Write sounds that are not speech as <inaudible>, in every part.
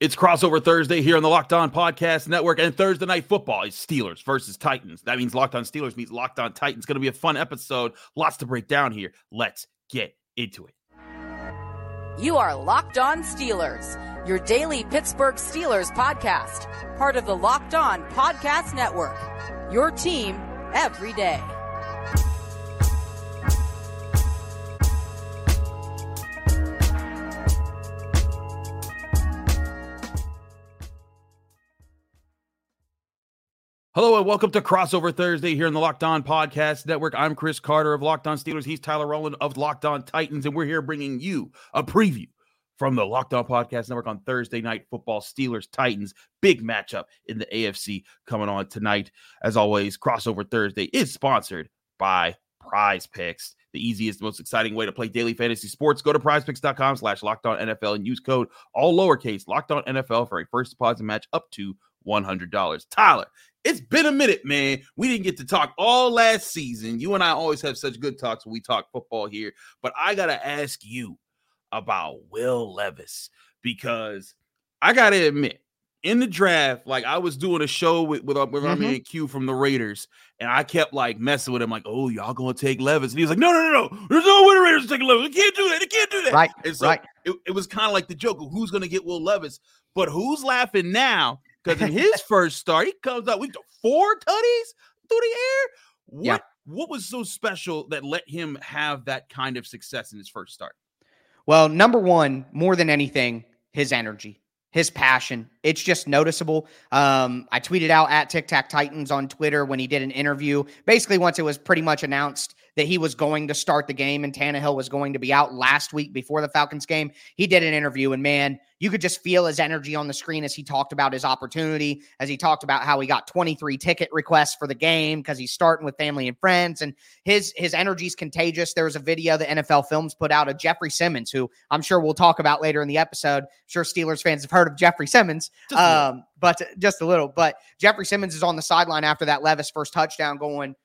It's crossover Thursday here on the Locked On Podcast Network, and Thursday night football is Steelers versus Titans. That means Locked On Steelers meets Locked On Titans. Going to be a fun episode. Lots to break down here. Let's get into it. You are Locked On Steelers, your daily Pittsburgh Steelers podcast, part of the Locked On Podcast Network. Your team every day. Hello and welcome to Crossover Thursday here in the Locked On Podcast Network. I'm Chris Carter of Locked On Steelers. He's Tyler Rowland of Locked On Titans, and we're here bringing you a preview from the Locked On Podcast Network on Thursday night football. Steelers Titans big matchup in the AFC coming on tonight. As always, Crossover Thursday is sponsored by Prize Picks. The easiest, most exciting way to play daily fantasy sports. Go to prizepicks.com slash locked on NFL and use code all lowercase locked on NFL for a first deposit match up to $100. Tyler, it's been a minute, man. We didn't get to talk all last season. You and I always have such good talks when we talk football here. But I got to ask you about Will Levis because I got to admit, in the draft, like I was doing a show with with, with mm-hmm. our man Q from the Raiders, and I kept like messing with him, like, "Oh, y'all gonna take Levis?" And he was like, "No, no, no, no. There's no way the Raiders taking Levis. They can't do that. They can't do that." Right. And so right. It, it was kind of like the joke of who's gonna get Will Levis, but who's laughing now because in his first start, he comes out with four tutties through the air. What yeah. what was so special that let him have that kind of success in his first start? Well, number one, more than anything, his energy, his passion. It's just noticeable. Um, I tweeted out at Tic Tac Titans on Twitter when he did an interview. Basically, once it was pretty much announced that he was going to start the game and Tannehill was going to be out last week before the Falcons game, he did an interview and man, you could just feel his energy on the screen as he talked about his opportunity, as he talked about how he got 23 ticket requests for the game because he's starting with family and friends, and his his energy is contagious. There was a video the NFL Films put out of Jeffery Simmons, who I'm sure we'll talk about later in the episode. I'm sure Steelers fans have heard of Jeffery Simmons, um, but just a little. But Jeffery Simmons is on the sideline after that Levis first touchdown, going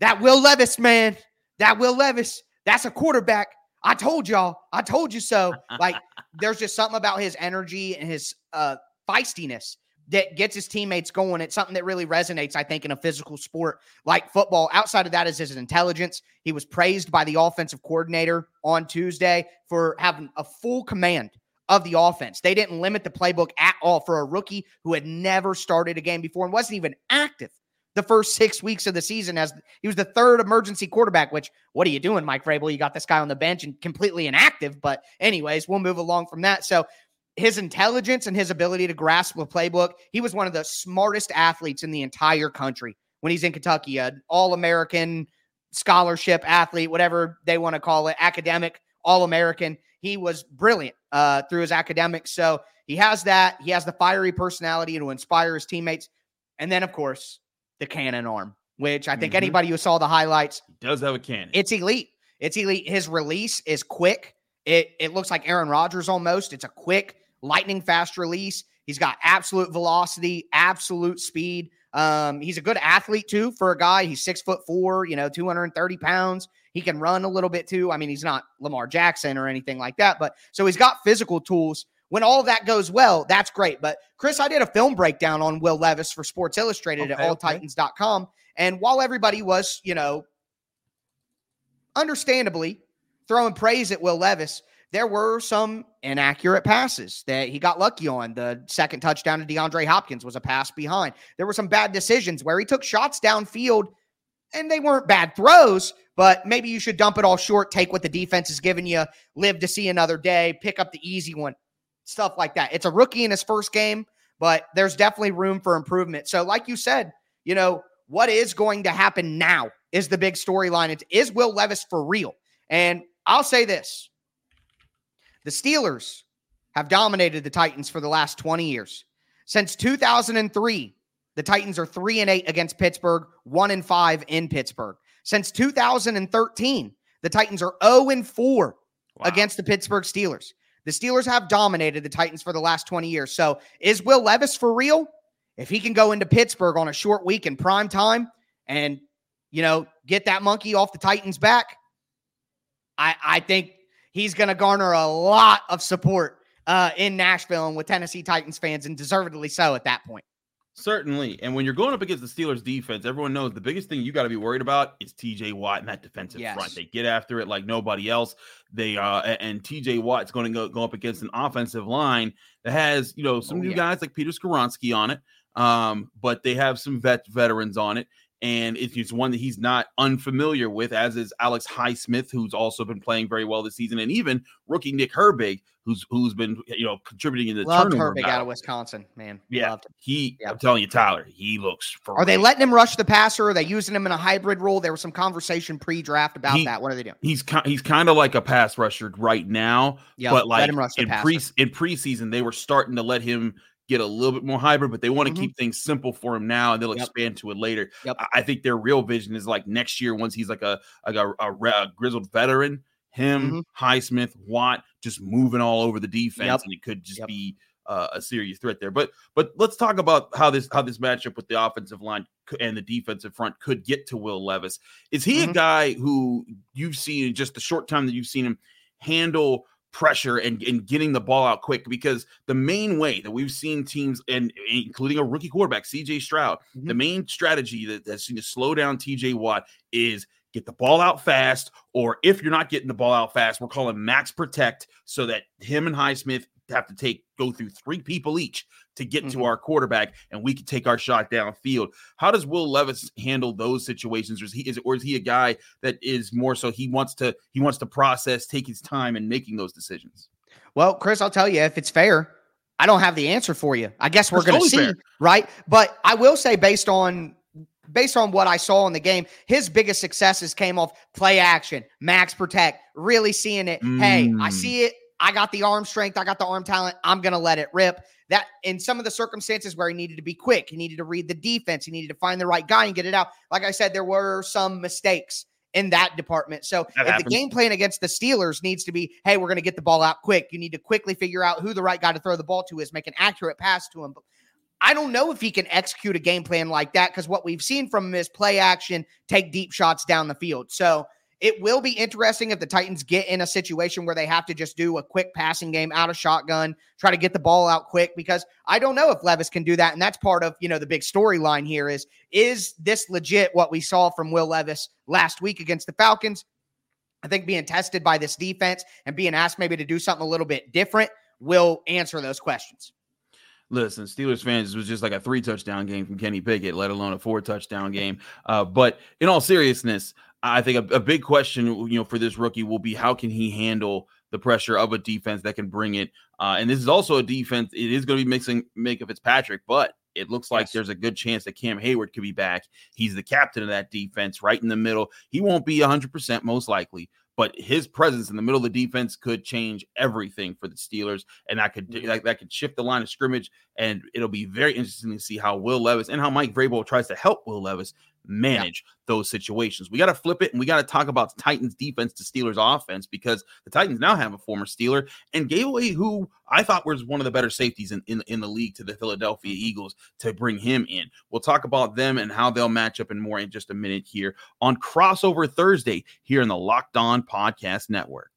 that Will Levis, man. That Will Levis. That's a quarterback. I told y'all. I told you so. <laughs> Like, there's just something about his energy and his uh, feistiness that gets his teammates going. It's something that really resonates, I think, in a physical sport like football. Outside of that is his intelligence. He was praised by the offensive coordinator on Tuesday for having a full command of the offense. They didn't limit the playbook at all for a rookie who had never started a game before and wasn't even active the first six weeks of the season as he was the third emergency quarterback. Which, what are you doing, Mike Vrabel? You got this guy on the bench and completely inactive. But, anyways, we'll move along from that. So, his intelligence and his ability to grasp the playbook, he was one of the smartest athletes in the entire country when he's in Kentucky, an all American scholarship athlete, whatever they want to call it, academic, all American. He was brilliant uh, through his academics. So he has that. He has the fiery personality to inspire his teammates. And then, of course, the cannon arm, which I think mm-hmm. anybody who saw the highlights he does have a cannon. It's elite. It's elite. His release is quick. It it looks like Aaron Rodgers almost. It's a quick, lightning fast release. He's got absolute velocity, absolute speed. Um, he's a good athlete too for a guy. He's six foot four, you know, 230 pounds. He can run a little bit too. I mean, he's not Lamar Jackson or anything like that, but so he's got physical tools when all that goes well, that's great. But Chris, I did a film breakdown on Will Levis for Sports Illustrated okay, at alltitans.com. And while everybody was, you know, understandably throwing praise at Will Levis, there were some inaccurate passes that he got lucky on. The second touchdown to DeAndre Hopkins was a pass behind. There were some bad decisions where he took shots downfield and they weren't bad throws, but maybe you should dump it all short, take what the defense is giving you, live to see another day, pick up the easy one stuff like that. It's a rookie in his first game, but there's definitely room for improvement. So, like you said, you know, what is going to happen now is the big storyline. Is Will Levis for real? And I'll say this the Steelers have dominated the Titans for the last 20 years. Since 2003, the Titans are 3 and 8 against Pittsburgh, 1 and 5 in Pittsburgh. Since 2013, the Titans are 0 and 4 wow. against the Pittsburgh Steelers. The Steelers have dominated the Titans for the last 20 years. So is Will Levis for real? If he can go into Pittsburgh on a short week in prime time and, you know, get that monkey off the Titans' back, I, I think he's going to garner a lot of support uh, in Nashville and with Tennessee Titans fans, and deservedly so at that point. Certainly. And when you're going up against the Steelers defense, everyone knows the biggest thing you got to be worried about is TJ Watt and that defensive yes. front. They get after it like nobody else. They uh and TJ Watt's going to go, up against an offensive line that has, you know, some oh, new yeah. guys like Peter Skoronski on it. Um, but they have some vet veterans on it and it's one that he's not unfamiliar with, as is Alex Highsmith, who's also been playing very well this season, and even rookie Nick Herbig, who's who's been you know contributing in the Loved turnover Herbig battle. out of Wisconsin, man. Yeah, he. I'm telling you, Tyler, he looks. Are they letting him rush the passer? Are they using him in a hybrid role? There was some conversation pre-draft about he, that. What are they doing? He's he's kind of like a pass rusher right now, yep, but like in pre in preseason they were starting to let him get a little bit more hybrid, but they want to mm-hmm. keep things simple for him now, and they'll yep. expand to it later. Yep. I think their real vision is like next year, once he's like a like a, a, a grizzled veteran, him, mm-hmm. Highsmith, Watt, just moving all over the defense, yep. and it could just be uh, a serious threat there. But but let's talk about how this how this matchup with the offensive line and the defensive front could get to Will Levis. Is he mm-hmm. a guy who you've seen in just the short time that you've seen him handle pressure and, and getting the ball out quick because the main way that we've seen teams and including a rookie quarterback CJ Stroud mm-hmm. the main strategy that, that's seen to slow down TJ Watt is get the ball out fast or if you're not getting the ball out fast we're calling max protect so that him and Highsmith have to take go through three people each to get mm-hmm. to our quarterback and we can take our shot downfield. How does Will Levis handle those situations? Or is he is or is he a guy that is more so he wants to he wants to process, take his time in making those decisions? Well, Chris, I'll tell you if it's fair, I don't have the answer for you. I guess we're going to see, fair. right? But I will say based on based on what I saw in the game, his biggest successes came off play action, max protect, really seeing it. Mm. Hey, I mm. see it. I got the arm strength, I got the arm talent. I'm going to let it rip. That in some of the circumstances where he needed to be quick, he needed to read the defense, he needed to find the right guy and get it out. Like I said, there were some mistakes in that department. So that the game plan against the Steelers needs to be, hey, we're going to get the ball out quick. You need to quickly figure out who the right guy to throw the ball to is, make an accurate pass to him. I don't know if he can execute a game plan like that because what we've seen from him is play action, take deep shots down the field. So it will be interesting if the Titans get in a situation where they have to just do a quick passing game out of shotgun, try to get the ball out quick because I don't know if Levis can do that and that's part of, you know, the big storyline here is is this legit what we saw from Will Levis last week against the Falcons? I think being tested by this defense and being asked maybe to do something a little bit different will answer those questions. Listen, Steelers fans, it was just like a three touchdown game from Kenny Pickett, let alone a four touchdown game. Uh, but in all seriousness, I think a, a, big question, you know, for this rookie will be how can he handle the pressure of a defense that can bring it. Uh, and this is also a defense. It is going to be mixing Minkah Fitzpatrick, but it looks like yes. there's a good chance that Cam Heyward could be back. He's the captain of that defense, right in the middle. He won't be 100% most likely, but his presence in the middle of the defense could change everything for the Steelers, and that could mm-hmm. that, that could shift the line of scrimmage. And it'll be very interesting to see how Will Levis and how Mike Vrabel tries to help Will Levis manage yeah. those situations. We got to flip it and we got to talk about Titans defense to Steelers offense because the Titans now have a former Steeler and gave who I thought was one of the better safeties in, in, in the league to the Philadelphia Eagles to bring him in. We'll talk about them and how they'll match up and more in just a minute here on Crossover Thursday here in the Locked On Podcast Network.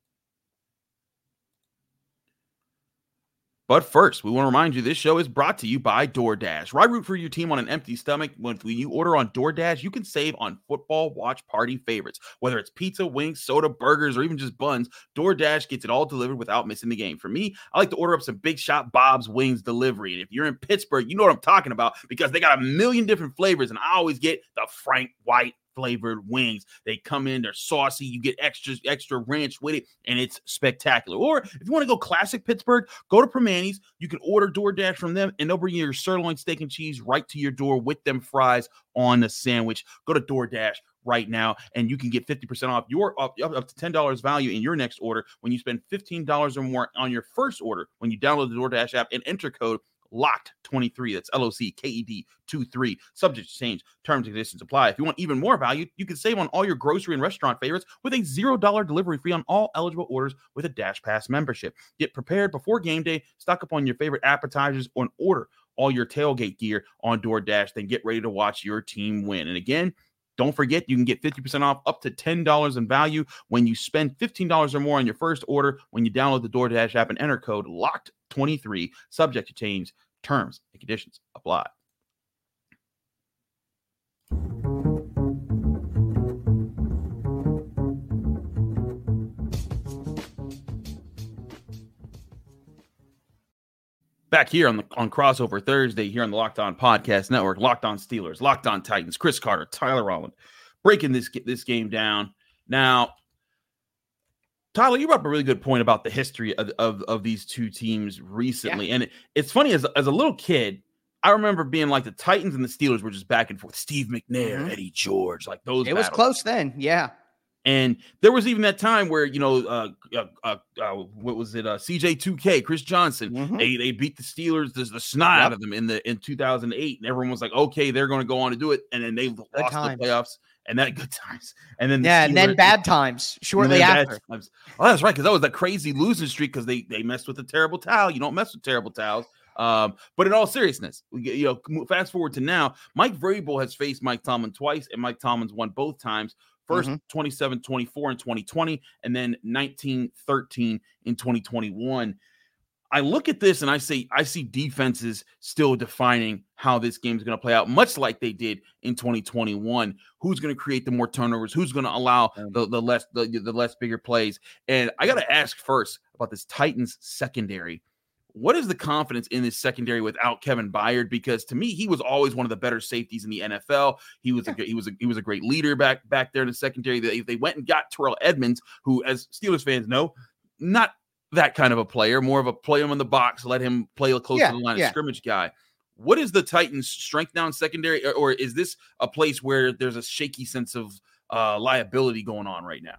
But first, we want to remind you this show is brought to you by DoorDash. Why root for your team on an empty stomach? When, when you order on DoorDash, you can save on football watch party favorites. Whether it's pizza, wings, soda, burgers, or even just buns, DoorDash gets it all delivered without missing the game. For me, I like to order up some Big Shot Bob's Wings delivery. And if you're in Pittsburgh, you know what I'm talking about because they got a million different flavors, and I always get the Frank White flavored wings. They come in, they're saucy. You get extra extra ranch with it, and it's spectacular. Or if you want to go classic Pittsburgh, go to Primanti's. You can order DoorDash from them, and they'll bring you your sirloin steak and cheese right to your door with them fries on the sandwich. Go to DoorDash right now, and you can get 50% off your up, up to $10 value in your next order when you spend $15 or more on your first order when you download the DoorDash app and enter code locked 23 that's l-o-c-k-e-d 23 subject to change terms and conditions apply. If you want even more value you can save on all your grocery and restaurant favorites with a zero dollar delivery fee on all eligible orders with a dash pass membership. Get prepared before game day stock up on your favorite appetizers or order all your tailgate gear on DoorDash then get ready to watch your team win. And again Don't forget, you can get 50% off up to $10 in value when you spend $15 or more on your first order when you download the DoorDash app and enter code LOCKED23, subject to change. Terms and conditions apply. Back here on the on crossover Thursday here on the Locked On Podcast Network. Locked On Steelers, Locked On Titans, Chris Carter, Tyler Rowland, breaking this this game down. Now, Tyler, you brought up a really good point about the history of of, of these two teams recently, yeah. and it, it's funny as as a little kid. I remember being like the Titans and the Steelers were just back and forth. Steve McNair, mm-hmm. Eddie George, like those. It battles. was close then, yeah. And there was even that time where you know, uh, uh, uh, uh what was it? Uh, CJ2K, Chris Johnson. Mm-hmm. They they beat the Steelers, the, the snot yep. out of them in the in 2008, and everyone was like, okay, they're going to go on to do it, and then they good lost times. the playoffs. And that <laughs> good times, and then the yeah, Steelers, and then bad times shortly after. Times. Oh, that's right, because that was that crazy losing streak because they they messed with the terrible towel. You don't mess with terrible towels. Um, but in all seriousness, you know, fast forward to now, Mike Vrabel has faced Mike Tomlin twice, and Mike Tomlin's won both times. First mm-hmm. 27 24 in 2020, and then 19 13 in 2021. I look at this and I say, I see defenses still defining how this game is going to play out, much like they did in 2021. Who's going to create the more turnovers? Who's going to allow the, the less the, the less bigger plays? And I got to ask first about this Titans secondary what is the confidence in this secondary without Kevin Byard? Because to me, he was always one of the better safeties in the NFL. He was a he was a he was a great leader back back there in the secondary. They, they went and got Terrell Edmunds, who, as Steelers fans know, not that kind of a player, more of a play him in the box, let him play close yeah, to the line yeah. of scrimmage guy. What is the Titans' strength down secondary, or, or is this a place where there's a shaky sense of uh, liability going on right now?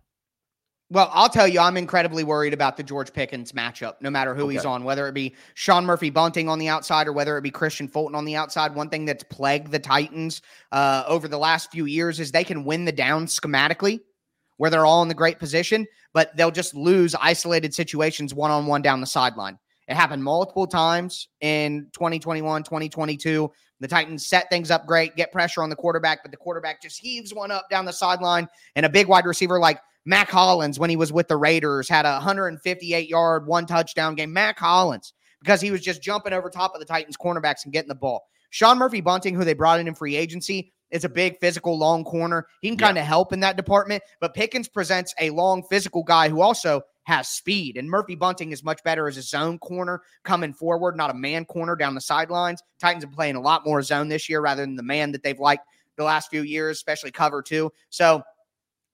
Well, I'll tell you, I'm incredibly worried about the George Pickens matchup, no matter who okay. he's on, whether it be Sean Murphy Bunting on the outside or whether it be Kristian Fulton on the outside. One thing that's plagued the Titans uh, over the last few years is they can win the down schematically, where they're all in the great position, but they'll just lose isolated situations one on one down the sideline. It happened multiple times in 2021, 2022. The Titans set things up great, get pressure on the quarterback, but the quarterback just heaves one up down the sideline, and a big wide receiver like Mack Hollins, when he was with the Raiders, had a 158 yard, one touchdown game. Mack Hollins, because he was just jumping over top of the Titans cornerbacks and getting the ball. Sean Murphy Bunting, who they brought in in free agency, is a big physical long corner. He can kind of help in that department, but Pickens presents a long physical guy who also has speed. And Murphy Bunting is much better as a zone corner coming forward, not a man corner down the sidelines. Titans are playing a lot more zone this year rather than the man that they've liked the last few years, especially cover two. So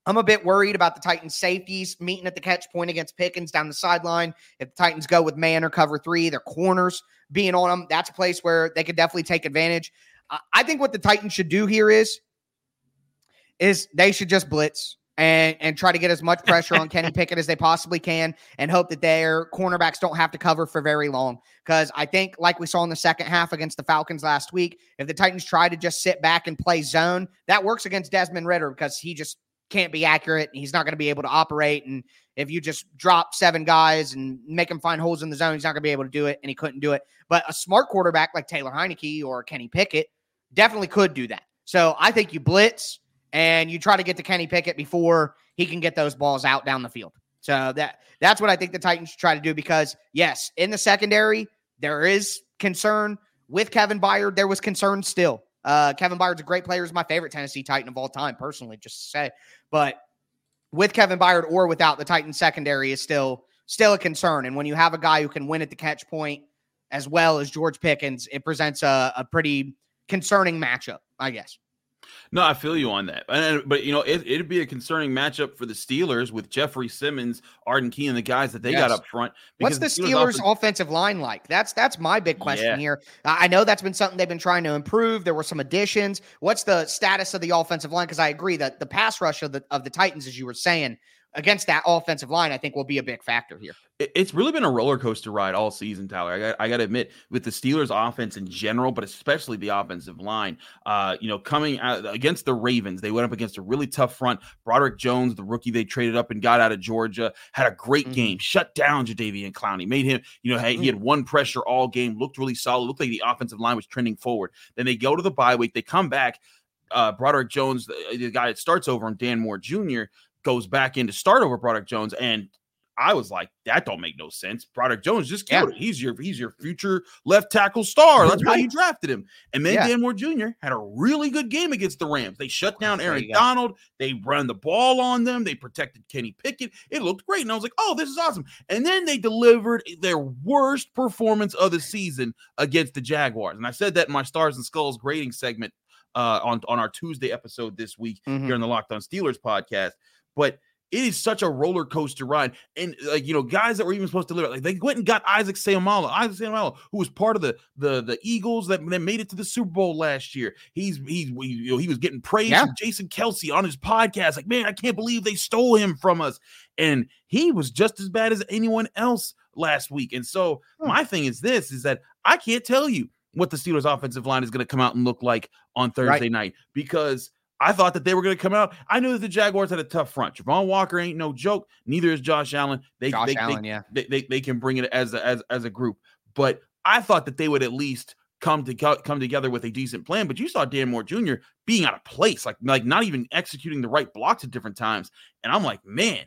I'm a bit worried about the Titans' safeties meeting at the catch point against Pickens down the sideline. If the Titans go with man or cover three, their corners being on them, that's a place where they could definitely take advantage. I think what the Titans should do here is, is they should just blitz and and try to get as much pressure on Kenny Pickett as they possibly can, and hope that their cornerbacks don't have to cover for very long. Because I think, like we saw in the second half against the Falcons last week, if the Titans try to just sit back and play zone, that works against Desmond Ridder because he just can't be accurate. And he's not going to be able to operate. And if you just drop seven guys and make him find holes in the zone, he's not going to be able to do it. And he couldn't do it. But a smart quarterback like Taylor Heinicke or Kenny Pickett definitely could do that. So I think you blitz and you try to get to Kenny Pickett before he can get those balls out down the field. So that that's what I think the Titans should try to do because yes, in the secondary there is concern with Kevin Byard. There was concern still. Uh, Kevin Byard's a great player. He's my favorite Tennessee Titan of all time, personally, just to say. But with Kevin Byard or without, the Titans secondary is still still a concern. And when you have a guy who can win at the catch point as well as George Pickens, it presents a, a pretty concerning matchup, I guess. No, I feel you on that. And, but you know, it, would be a concerning matchup for the Steelers with Jeffery Simmons, Arden Key, and the guys that they yes. got up front. What's the, Steelers, Steelers offensive line like? That's that's my big question yeah. here. I know that's been something they've been trying to improve. There were some additions. What's the status of the offensive line? Because I agree that the pass rush of the of the Titans, as you were saying, against that offensive line, I think will be a big factor here. It's really been a roller coaster ride all season, Tyler. I got, I got to admit, with the Steelers' offense in general, but especially the offensive line. Uh, you know, coming out against the Ravens, they went up against a really tough front. Broderick Jones, the rookie they traded up and got out of Georgia, had a great mm-hmm. game. Shut down Jadeveon Clowney, made him. You know, hey, he had mm-hmm. one pressure all game, looked really solid. Looked like the offensive line was trending forward. Then they go to the bye week, they come back uh, Broderick Jones, the, the guy that starts over him, Dan Moore Jr., goes back in to start over Broderick Jones, and I was like, that don't make no sense. Broderick Jones just killed Yeah. it. He's your he's your future left tackle star. That's why you drafted him. And then Yeah. Dan Moore Jr. had a really good game against the Rams. They shut down Aaron. Donald. They run the ball on them. They protected Kenny Pickett. It looked great. And I was like, oh, this is awesome. And then they delivered their worst performance of the season against the Jaguars. And I said that in my Stars and Skulls grading segment uh, on, on our Tuesday episode this week Mhm. here on the Locked On Steelers podcast. But it is such a roller coaster ride. And like, you know, guys that were even supposed to live, like they went and got Isaac Seumalo, Isaac Seumalo, who was part of the the the Eagles that, that made it to the Super Bowl last year. He's he's you know, he was getting praised Yeah. from Jason Kelce on his podcast. Like, man, I can't believe they stole him from us. And he was just as bad as anyone else last week. And so Hmm. my thing is this is that I can't tell you what the Steelers offensive line is going to come out and look like on Thursday night because I thought that they were going to come out. I knew that the Jaguars had a tough front. Travon Walker ain't no joke. Neither is Josh Allen. They Josh they, Allen, they, yeah. they, they, they can bring it as a, as as a group. But I thought that they would at least come to come together with a decent plan. But you saw Dan Moore Jr. being out of place, like like not even executing the right blocks at different times. And I'm like, man,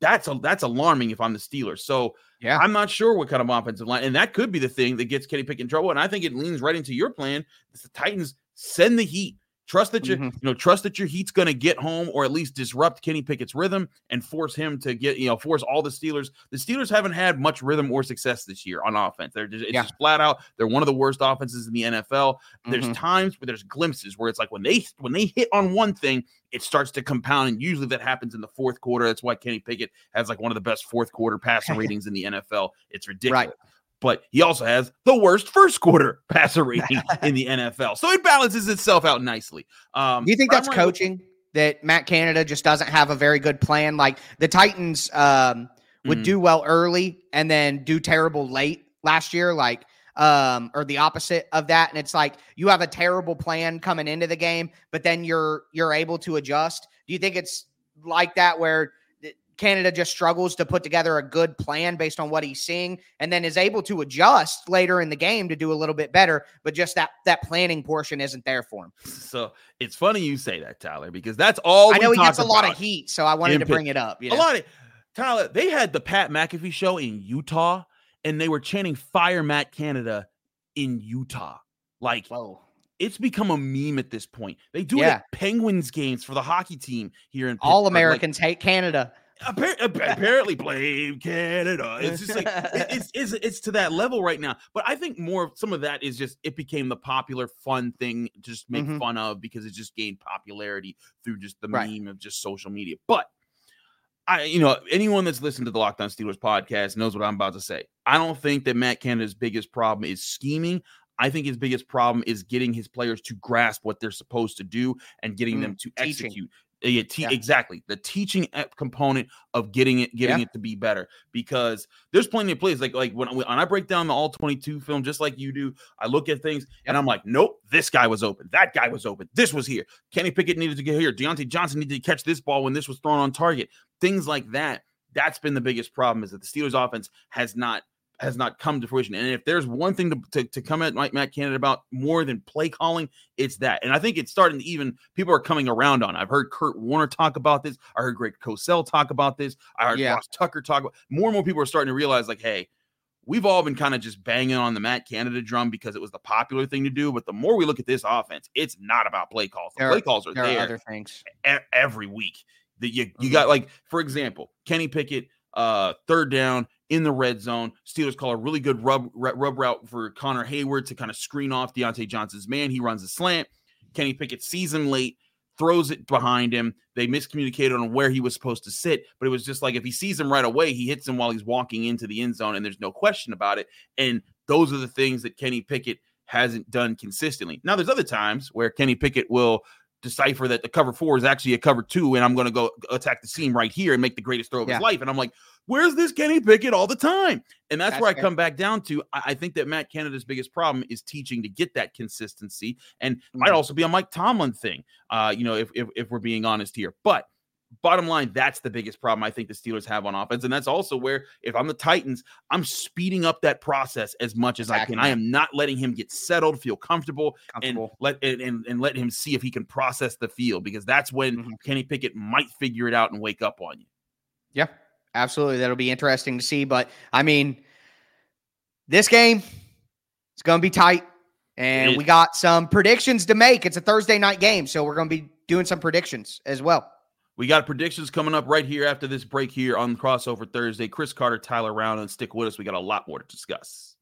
that's a that's alarming if I'm the Steelers. So Yeah. I'm not sure what kind of offensive line, and that could be the thing that gets Kenny Pickett in trouble. And I think it leans right into your plan. It's the Titans send the heat. Trust that you Mhm. you know trust that your heat's going to get home or at least disrupt Kenny Pickett's rhythm and force him to get you know force all the Steelers. The Steelers haven't had much rhythm or success this year on offense. They're just, it's Yeah. just flat out. They're one of the worst offenses in the NFL. There's Mhm. times where there's glimpses where it's like when they when they hit on one thing, it starts to compound, and usually that happens in the fourth quarter. That's why Kenny Pickett has like one of the best fourth quarter passer <laughs> ratings in the NFL. It's ridiculous. But he also has the worst first quarter <laughs> passer rating <laughs> in the NFL. So it balances itself out nicely. Um, Do you think I'm that's with- coaching? That Matt Canada just doesn't have a very good plan. Like the Titans um, would Mhm. do well early and then do terrible late last year, like um, or the opposite of that. And it's like you have a terrible plan coming into the game, but then you're you're able to adjust. Do you think it's like that where Canada just struggles to put together a good plan based on what he's seeing, and then is able to adjust later in the game to do a little bit better, but just that that planning portion isn't there for him. So it's funny you say that, Tyler, because that's all I know he gets a lot of heat, so I wanted to bring it up. You A lot of Tyler. They had the Pat McAfee show in Utah, and they were chanting "Fire Matt Canada" in Utah. Like Whoa. it's become a meme at this point. They do it at Penguins games for the hockey team here in All Pittsburgh. Like, Americans hate Canada. Appar- ap- apparently blame Canada. It's just like <laughs> it's, it's it's to that level right now. But I think more of some of that is just it became the popular fun thing to just make Mhm. fun of because it just gained popularity through just the Right. meme of just social media. But I, you know, anyone that's listened to the Locked On Steelers podcast knows what I'm about to say. I don't think that Matt Canada's biggest problem is scheming. I think his biggest problem is getting his players to grasp what they're supposed to do and getting Mm, them to teaching. execute. Yeah, te- Yeah. exactly the teaching component of getting it getting Yeah. it to be better because there's plenty of plays like like when, when I break down the all 22 film just like you do I look at things and I'm like nope this guy was open that guy was open this was here Kenny Pickett needed to get here Diontae Johnson needed to catch this ball when this was thrown on target things like that that's been the biggest problem is that the Steelers offense has not has not come to fruition. And if there's one thing to, to, to come at Mike Matt Canada about more than play calling, it's that. And I think it's starting to even people are coming around on. I've heard Kurt Warner talk about this. I heard Greg Cosell talk about this. I heard Yeah. Ross Tucker talk about more and more people are starting to realize, like, hey, we've all been kind of just banging on the Matt Canada drum because it was the popular thing to do. But the more we look at this offense, it's not about play calls. The There play calls are There there are other things. every week. That you you Mhm. got like for example, Kenny Pickett, uh, third down in the red zone. Steelers call a really good rub rub route for Connor Heyward to kind of screen off Diontae Johnson's man. He runs a slant. Kenny Pickett sees him late, throws it behind him. They miscommunicated on where he was supposed to sit, but it was just like if he sees him right away, he hits him while he's walking into the end zone, and there's no question about it. And those are the things that Kenny Pickett hasn't done consistently. Now, there's other times where Kenny Pickett will decipher that the cover four is actually a cover two, and I'm going to go attack the seam right here and make the greatest throw of Yeah. his life. And I'm like, where's this Kenny Pickett all the time? And that's, That's where I fair. come back down to. I, I think that Matt Canada's biggest problem is teaching to get that consistency, and might Mhm. also be a Mike Tomlin thing. Uh, you know, if, if if we're being honest here, but bottom line, that's the biggest problem I think the Steelers have on offense. And that's also where, if I'm the Titans, I'm speeding up that process as much as exactly. I can. I am not letting him get settled, feel comfortable, comfortable. and let and, and, and, let him see if he can process the field because that's when mm-hmm. Kenny Pickett might figure it out and wake up on you. Yeah, absolutely. That'll be interesting to see. But I mean, this game, it's going to be tight. And we got some predictions to make. It's a Thursday night game, so we're going to be doing some predictions as well. We got predictions coming up right here after this break here on Crossover Thursday. Chris Carter, Tyler Rowland, and stick with us. We got a lot more to discuss.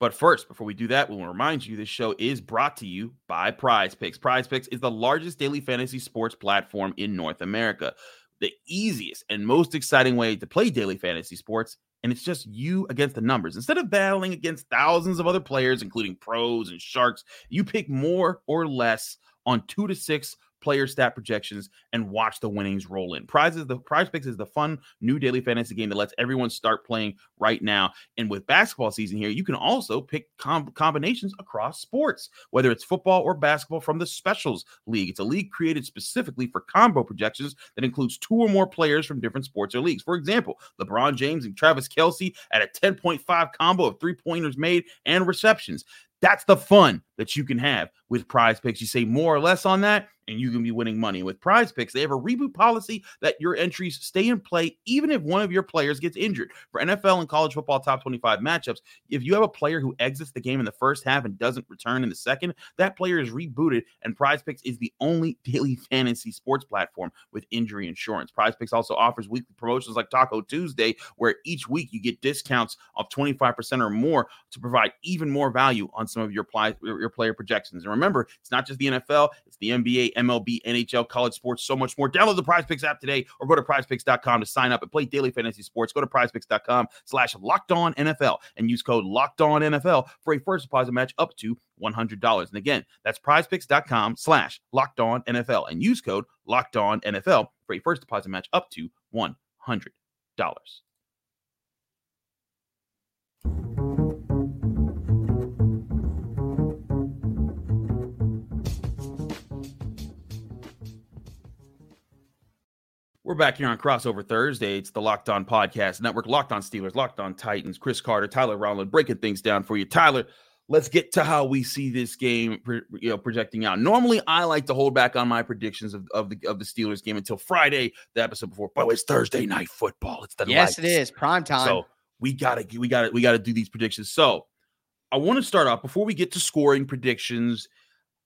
But first, before we do that, we want to remind you this show is brought to you by Prize Picks. Prize Picks is the largest daily fantasy sports platform in North America. The easiest and most exciting way to play daily fantasy sports and it's just you against the numbers. Instead of battling against thousands of other players, including pros and sharks, you pick more or less on two to six player stat projections and watch the winnings roll in. Prizes the prize picks is the fun new daily fantasy game that lets everyone start playing right now. And with basketball season here, you can also pick com- combinations across sports, whether it's football or basketball from the Specials League. It's a league created specifically for combo projections that includes two or more players from different sports or leagues. For example, LeBron James and Travis Kelce at a 10.5 combo of three pointers made and receptions. That's the fun that you can have with prize picks. You say more or less on that, and you can be winning money. With prize picks, they have a reboot policy that your entries stay in play even if one of your players gets injured. For NFL and college football top 25 matchups, if you have a player who exits the game in the first half and doesn't return in the second, that player is rebooted, and prize picks is the only <laughs> daily fantasy sports platform with injury insurance. Prize picks also offers weekly promotions like Taco Tuesday, where each week you get discounts of 25% or more to provide even more value on some of your, pli- your player projections. And remember, it's not just the NFL, it's the NBA, MLB, NHL, college sports, so much more. Download the Prize Picks app today or go to prizepicks.com to sign up and play daily fantasy sports. Go to prizepicks.com slash locked on NFL and use code locked on NFL for a first deposit match up to $100. And again, that's prizepicks.com slash locked on NFL and use code locked on NFL for a first deposit match up to $100. We're back here on Crossover Thursday. It's the Locked On Podcast Network, Locked On Steelers, Locked On Titans, Chris Carter, Tyler Rowland, breaking things down for you. Tyler, let's get to how we see this game you know, projecting out. Normally, I like to hold back on my predictions of, of, the, of the Steelers game until Friday, the episode before. But it's Thursday night football. It's the yes, lights. it is prime time. So we gotta we gotta we gotta do these predictions. So I want to start off before we get to scoring predictions.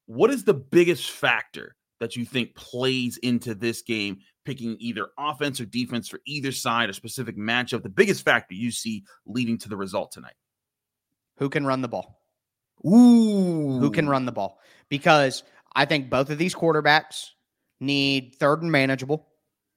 What is the biggest factor that you think plays into this game picking either offense or defense for either side, a specific matchup, the biggest factor you see leading to the result tonight? Who can run the ball? Ooh. Who can run the ball? Because I think both of these quarterbacks need third and manageable.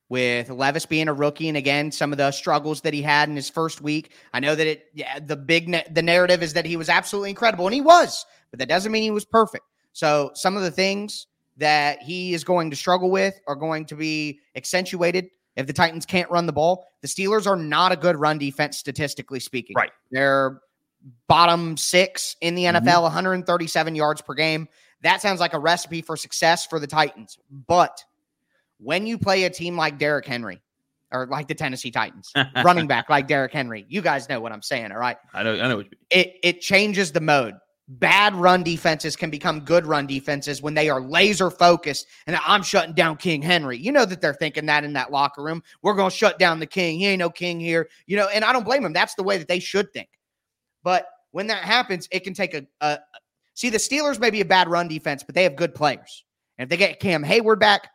With Levis being a rookie, and again, some of the struggles that he had in his first week, I know that it. Yeah, the big na- the narrative is that he was absolutely incredible, and he was, but that doesn't mean he was perfect. So some of the things that he is going to struggle with are going to be accentuated if the Titans can't run the ball. The Steelers are not a good run defense, statistically speaking. Right. They're bottom six in the NFL, mm-hmm. 137 yards per game. That sounds like a recipe for success for the Titans. But when you play a team like Derrick Henry, or like the Tennessee Titans, <laughs> running back like Derrick Henry, you guys know what I'm saying, all right? I know, I know. It it changes the mode bad run defenses can become good run defenses when they are laser focused and I'm shutting down King Henry. You know that they're thinking that in that locker room. We're going to shut down the king. He ain't no king here. You know, and I don't blame them. That's the way that they should think. But when that happens, it can take a, a see the Steelers may be a bad run defense, but they have good players. And if they get Cam Heyward back,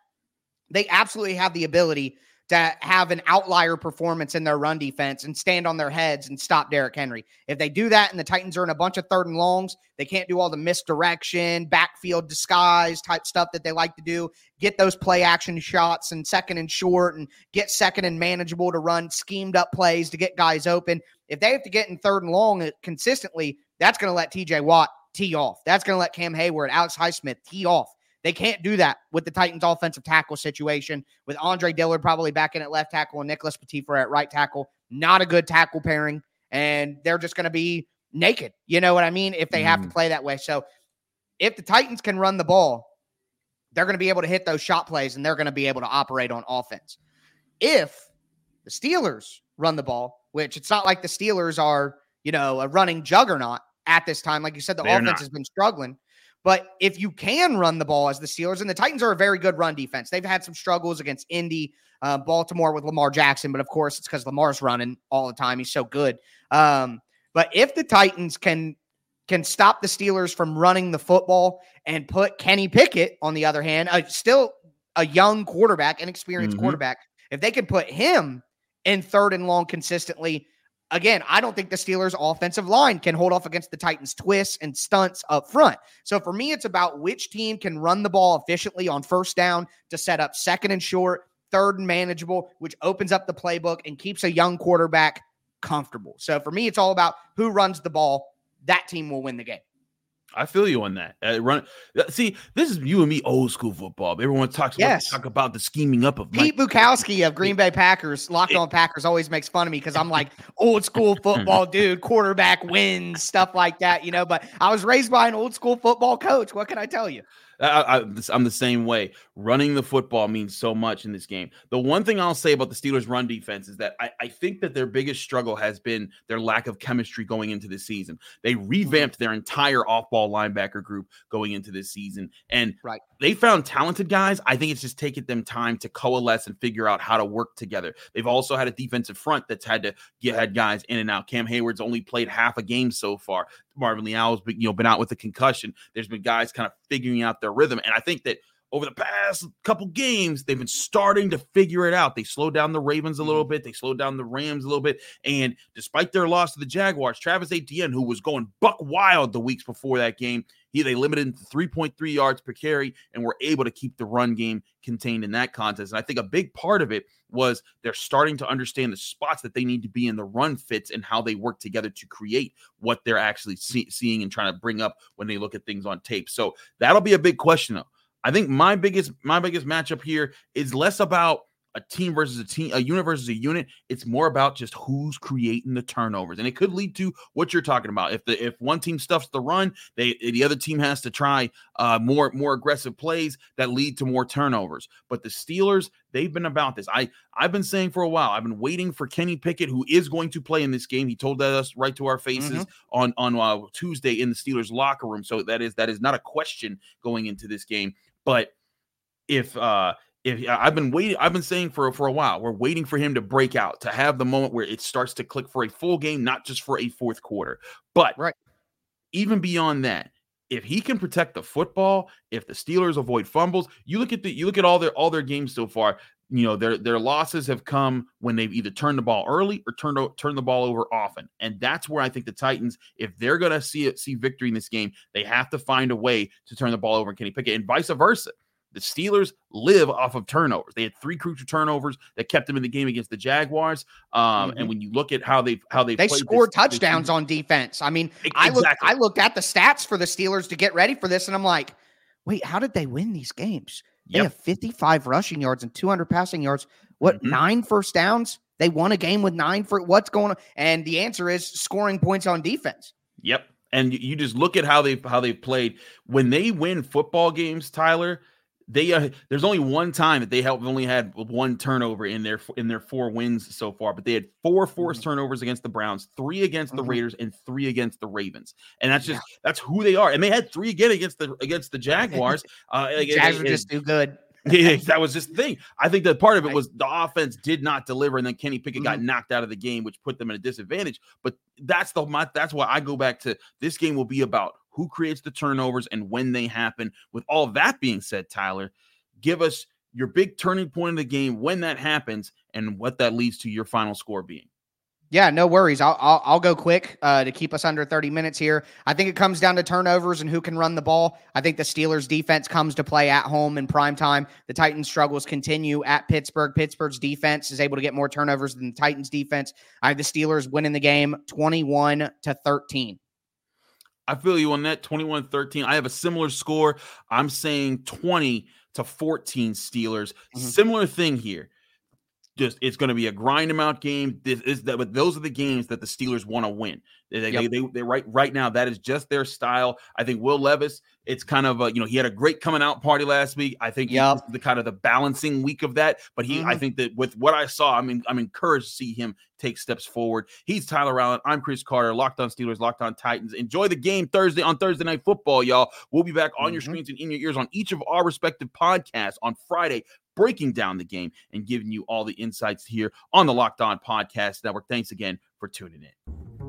they absolutely have the ability to have an outlier performance in their run defense and stand on their heads and stop Derrick Henry. If they do that and the Titans are in a bunch of third and longs, they can't do all the misdirection, backfield disguise type stuff that they like to do. Get those play action shots and second and short and get second and manageable to run schemed up plays to get guys open. If they have to get in third and long uh, consistently, that's going to let TJ Watt tee off. That's going to let Cam Heyward, Alex Highsmith tee off. They can't do that with the Titans' offensive tackle situation, with Andre Dillard probably back in at left tackle and Nicholas Petit-Frere at right tackle. Not a good tackle pairing, and they're just going to be naked. You know what I mean? If they mm. have to mm. play that way. So if the Titans can run the ball, they're going to be able to hit those shot plays and they're going to be able to operate on offense. If the Steelers run the ball, which it's not like the Steelers are, you know, a running juggernaut at this time. Like you said, the They're offense not. has been struggling. But if you can run the ball as the Steelers, and the Titans are a very good run defense, they've had some struggles against Indy, uh, Baltimore with Lamar Jackson, but of course it's because Lamar's running all the time. He's so good. Um, but if the Titans can can stop the Steelers from running the football and put Kenny Pickett, on the other hand, uh, still a young quarterback, inexperienced Mhm. quarterback, if they can put him in third and long consistently, again, I don't think the Steelers' offensive line can hold off against the Titans' twists and stunts up front. So for me, it's about which team can run the ball efficiently on first down to set up second and short, third and manageable, which opens up the playbook and keeps a young quarterback comfortable. So for me, it's all about who runs the ball. That team will win the game. I feel you on that. Uh, run. uh, See, this is you and me, old school football. Everyone talks Yes. talk about the scheming up of Pete Mike. Bukowski of Green <laughs> Bay Packers, locked on Packers, always makes fun of me because I'm like <laughs> old school football <laughs> dude, quarterback wins, stuff like that, you know. But I was raised by an old school football coach. What can I tell you? I, I'm the same way. Running the football means so much in this game. The one thing I'll say about the Steelers' run defense is that I, I think that their biggest struggle has been their lack of chemistry going into this season. They mm-hmm. revamped their entire off-ball linebacker group going into this season, and Right. they found talented guys. I think it's just taken them time to coalesce and figure out how to work together. They've also had a defensive front that's had to get had guys in and out. Cam Heyward's only played half a game so far. Marvin Leal's been, you know been out with a concussion. There's been guys kind of figuring out their rhythm, and I think that over the past couple games, they've been starting to figure it out. They slowed down the Ravens a little mm-hmm. bit. They slowed down the Rams a little bit. And despite their loss to the Jaguars, Travis Etienne, who was going buck wild the weeks before that game, he they limited him to 3.3 yards per carry and were able to keep the run game contained in that contest. And I think a big part of it was they're starting to understand the spots that they need to be in the run fits and how they work together to create what they're actually see- seeing and trying to bring up when they look at things on tape. So that'll be a big question though. I think my biggest my biggest matchup here is less about a team versus a team, a unit versus a unit. It's more about just who's creating the turnovers, and it could lead to what you're talking about. If the if one team stuffs the run, they the other team has to try uh, more more aggressive plays that lead to more turnovers. But the Steelers, they've been about this. I I've been saying for a while. I've been waiting for Kenny Pickett, who is going to play in this game. He told us right to our faces on on uh, Tuesday in the Steelers locker room. So that is that is not a question going into this game. But if uh if I've been waiting, I've been saying for for a while, we're waiting for him to break out to have the moment where it starts to click for a full game, not just for a fourth quarter. But Right. even beyond that, if he can protect the football, if the Steelers avoid fumbles, you look at the you look at all their all their games so far. You know their their losses have come when they've either turned the ball early or turned turned the ball over often, and that's where I think the Titans, if they're going to see it, see victory in this game, they have to find a way to turn the ball over and Kenny Pickett, and vice versa. The Steelers live off of turnovers. They had three crucial turnovers that kept them in the game against the Jaguars. Um, And when you look at how they how they They scored this- this touchdowns season- on defense. I mean, E- I looked exactly. I looked at the stats for the Steelers to get ready for this, and I'm like, wait, how did they win these games? They Yep. have 55 rushing yards and 200 passing yards. What Mhm. nine first downs? They won a game with nine for what's going on? And the answer is scoring points on defense. Yep. And you- you just look at how they how they played when they win football games, Tyler. They uh, there's only one time that they have only had one turnover in their in their four wins so far, but they had four forced turnovers against the Browns, three against the Mhm. Raiders, and three against the Ravens. And that's just that's who they are. And they had three again against the against the Jaguars. Uh, <laughs> like, Jags are just too good. <laughs> yeah, that was just the thing. I think that part of it was the offense did not deliver, and then Kenny Pickett got knocked out of the game, which put them at a disadvantage. But that's the my, that's why I go back to this game will be about who creates the turnovers and when they happen. With all that being said, Tyler, give us your big turning point of the game when that happens and what that leads to your final score being. Yeah, no worries. I'll I'll, I'll go quick uh, to keep us under 30 minutes here. I think it comes down to turnovers and who can run the ball. I think the Steelers' defense comes to play at home in prime time. The Titans' struggles continue at Pittsburgh. Pittsburgh's defense is able to get more turnovers than the Titans' defense. I have the Steelers winning the game 21 to 13. I feel you on that 21 13. I have a similar score. I'm saying 20 to 14 Steelers. Mhm. Similar thing here. Just it's going to be a grind amount game. This is that, but those are the games that the Steelers want to win. They, yep. they, they, they, right right now that is just their style. I think Will Levis. It's kind of a, you know he had a great coming out party last week. I think yep. the kind of the balancing week of that. But he, mm-hmm. I think that with what I saw, I mean, I'm encouraged to see him take steps forward. He's Tyler Allen. I'm Chris Carter. Locked on Steelers. Locked on Titans. Enjoy the game Thursday on Thursday Night Football, y'all. We'll be back on mm-hmm. your screens and in your ears on each of our respective podcasts on Friday breaking down the game and giving you all the insights here on the Locked On Podcast Network. Thanks again for tuning in.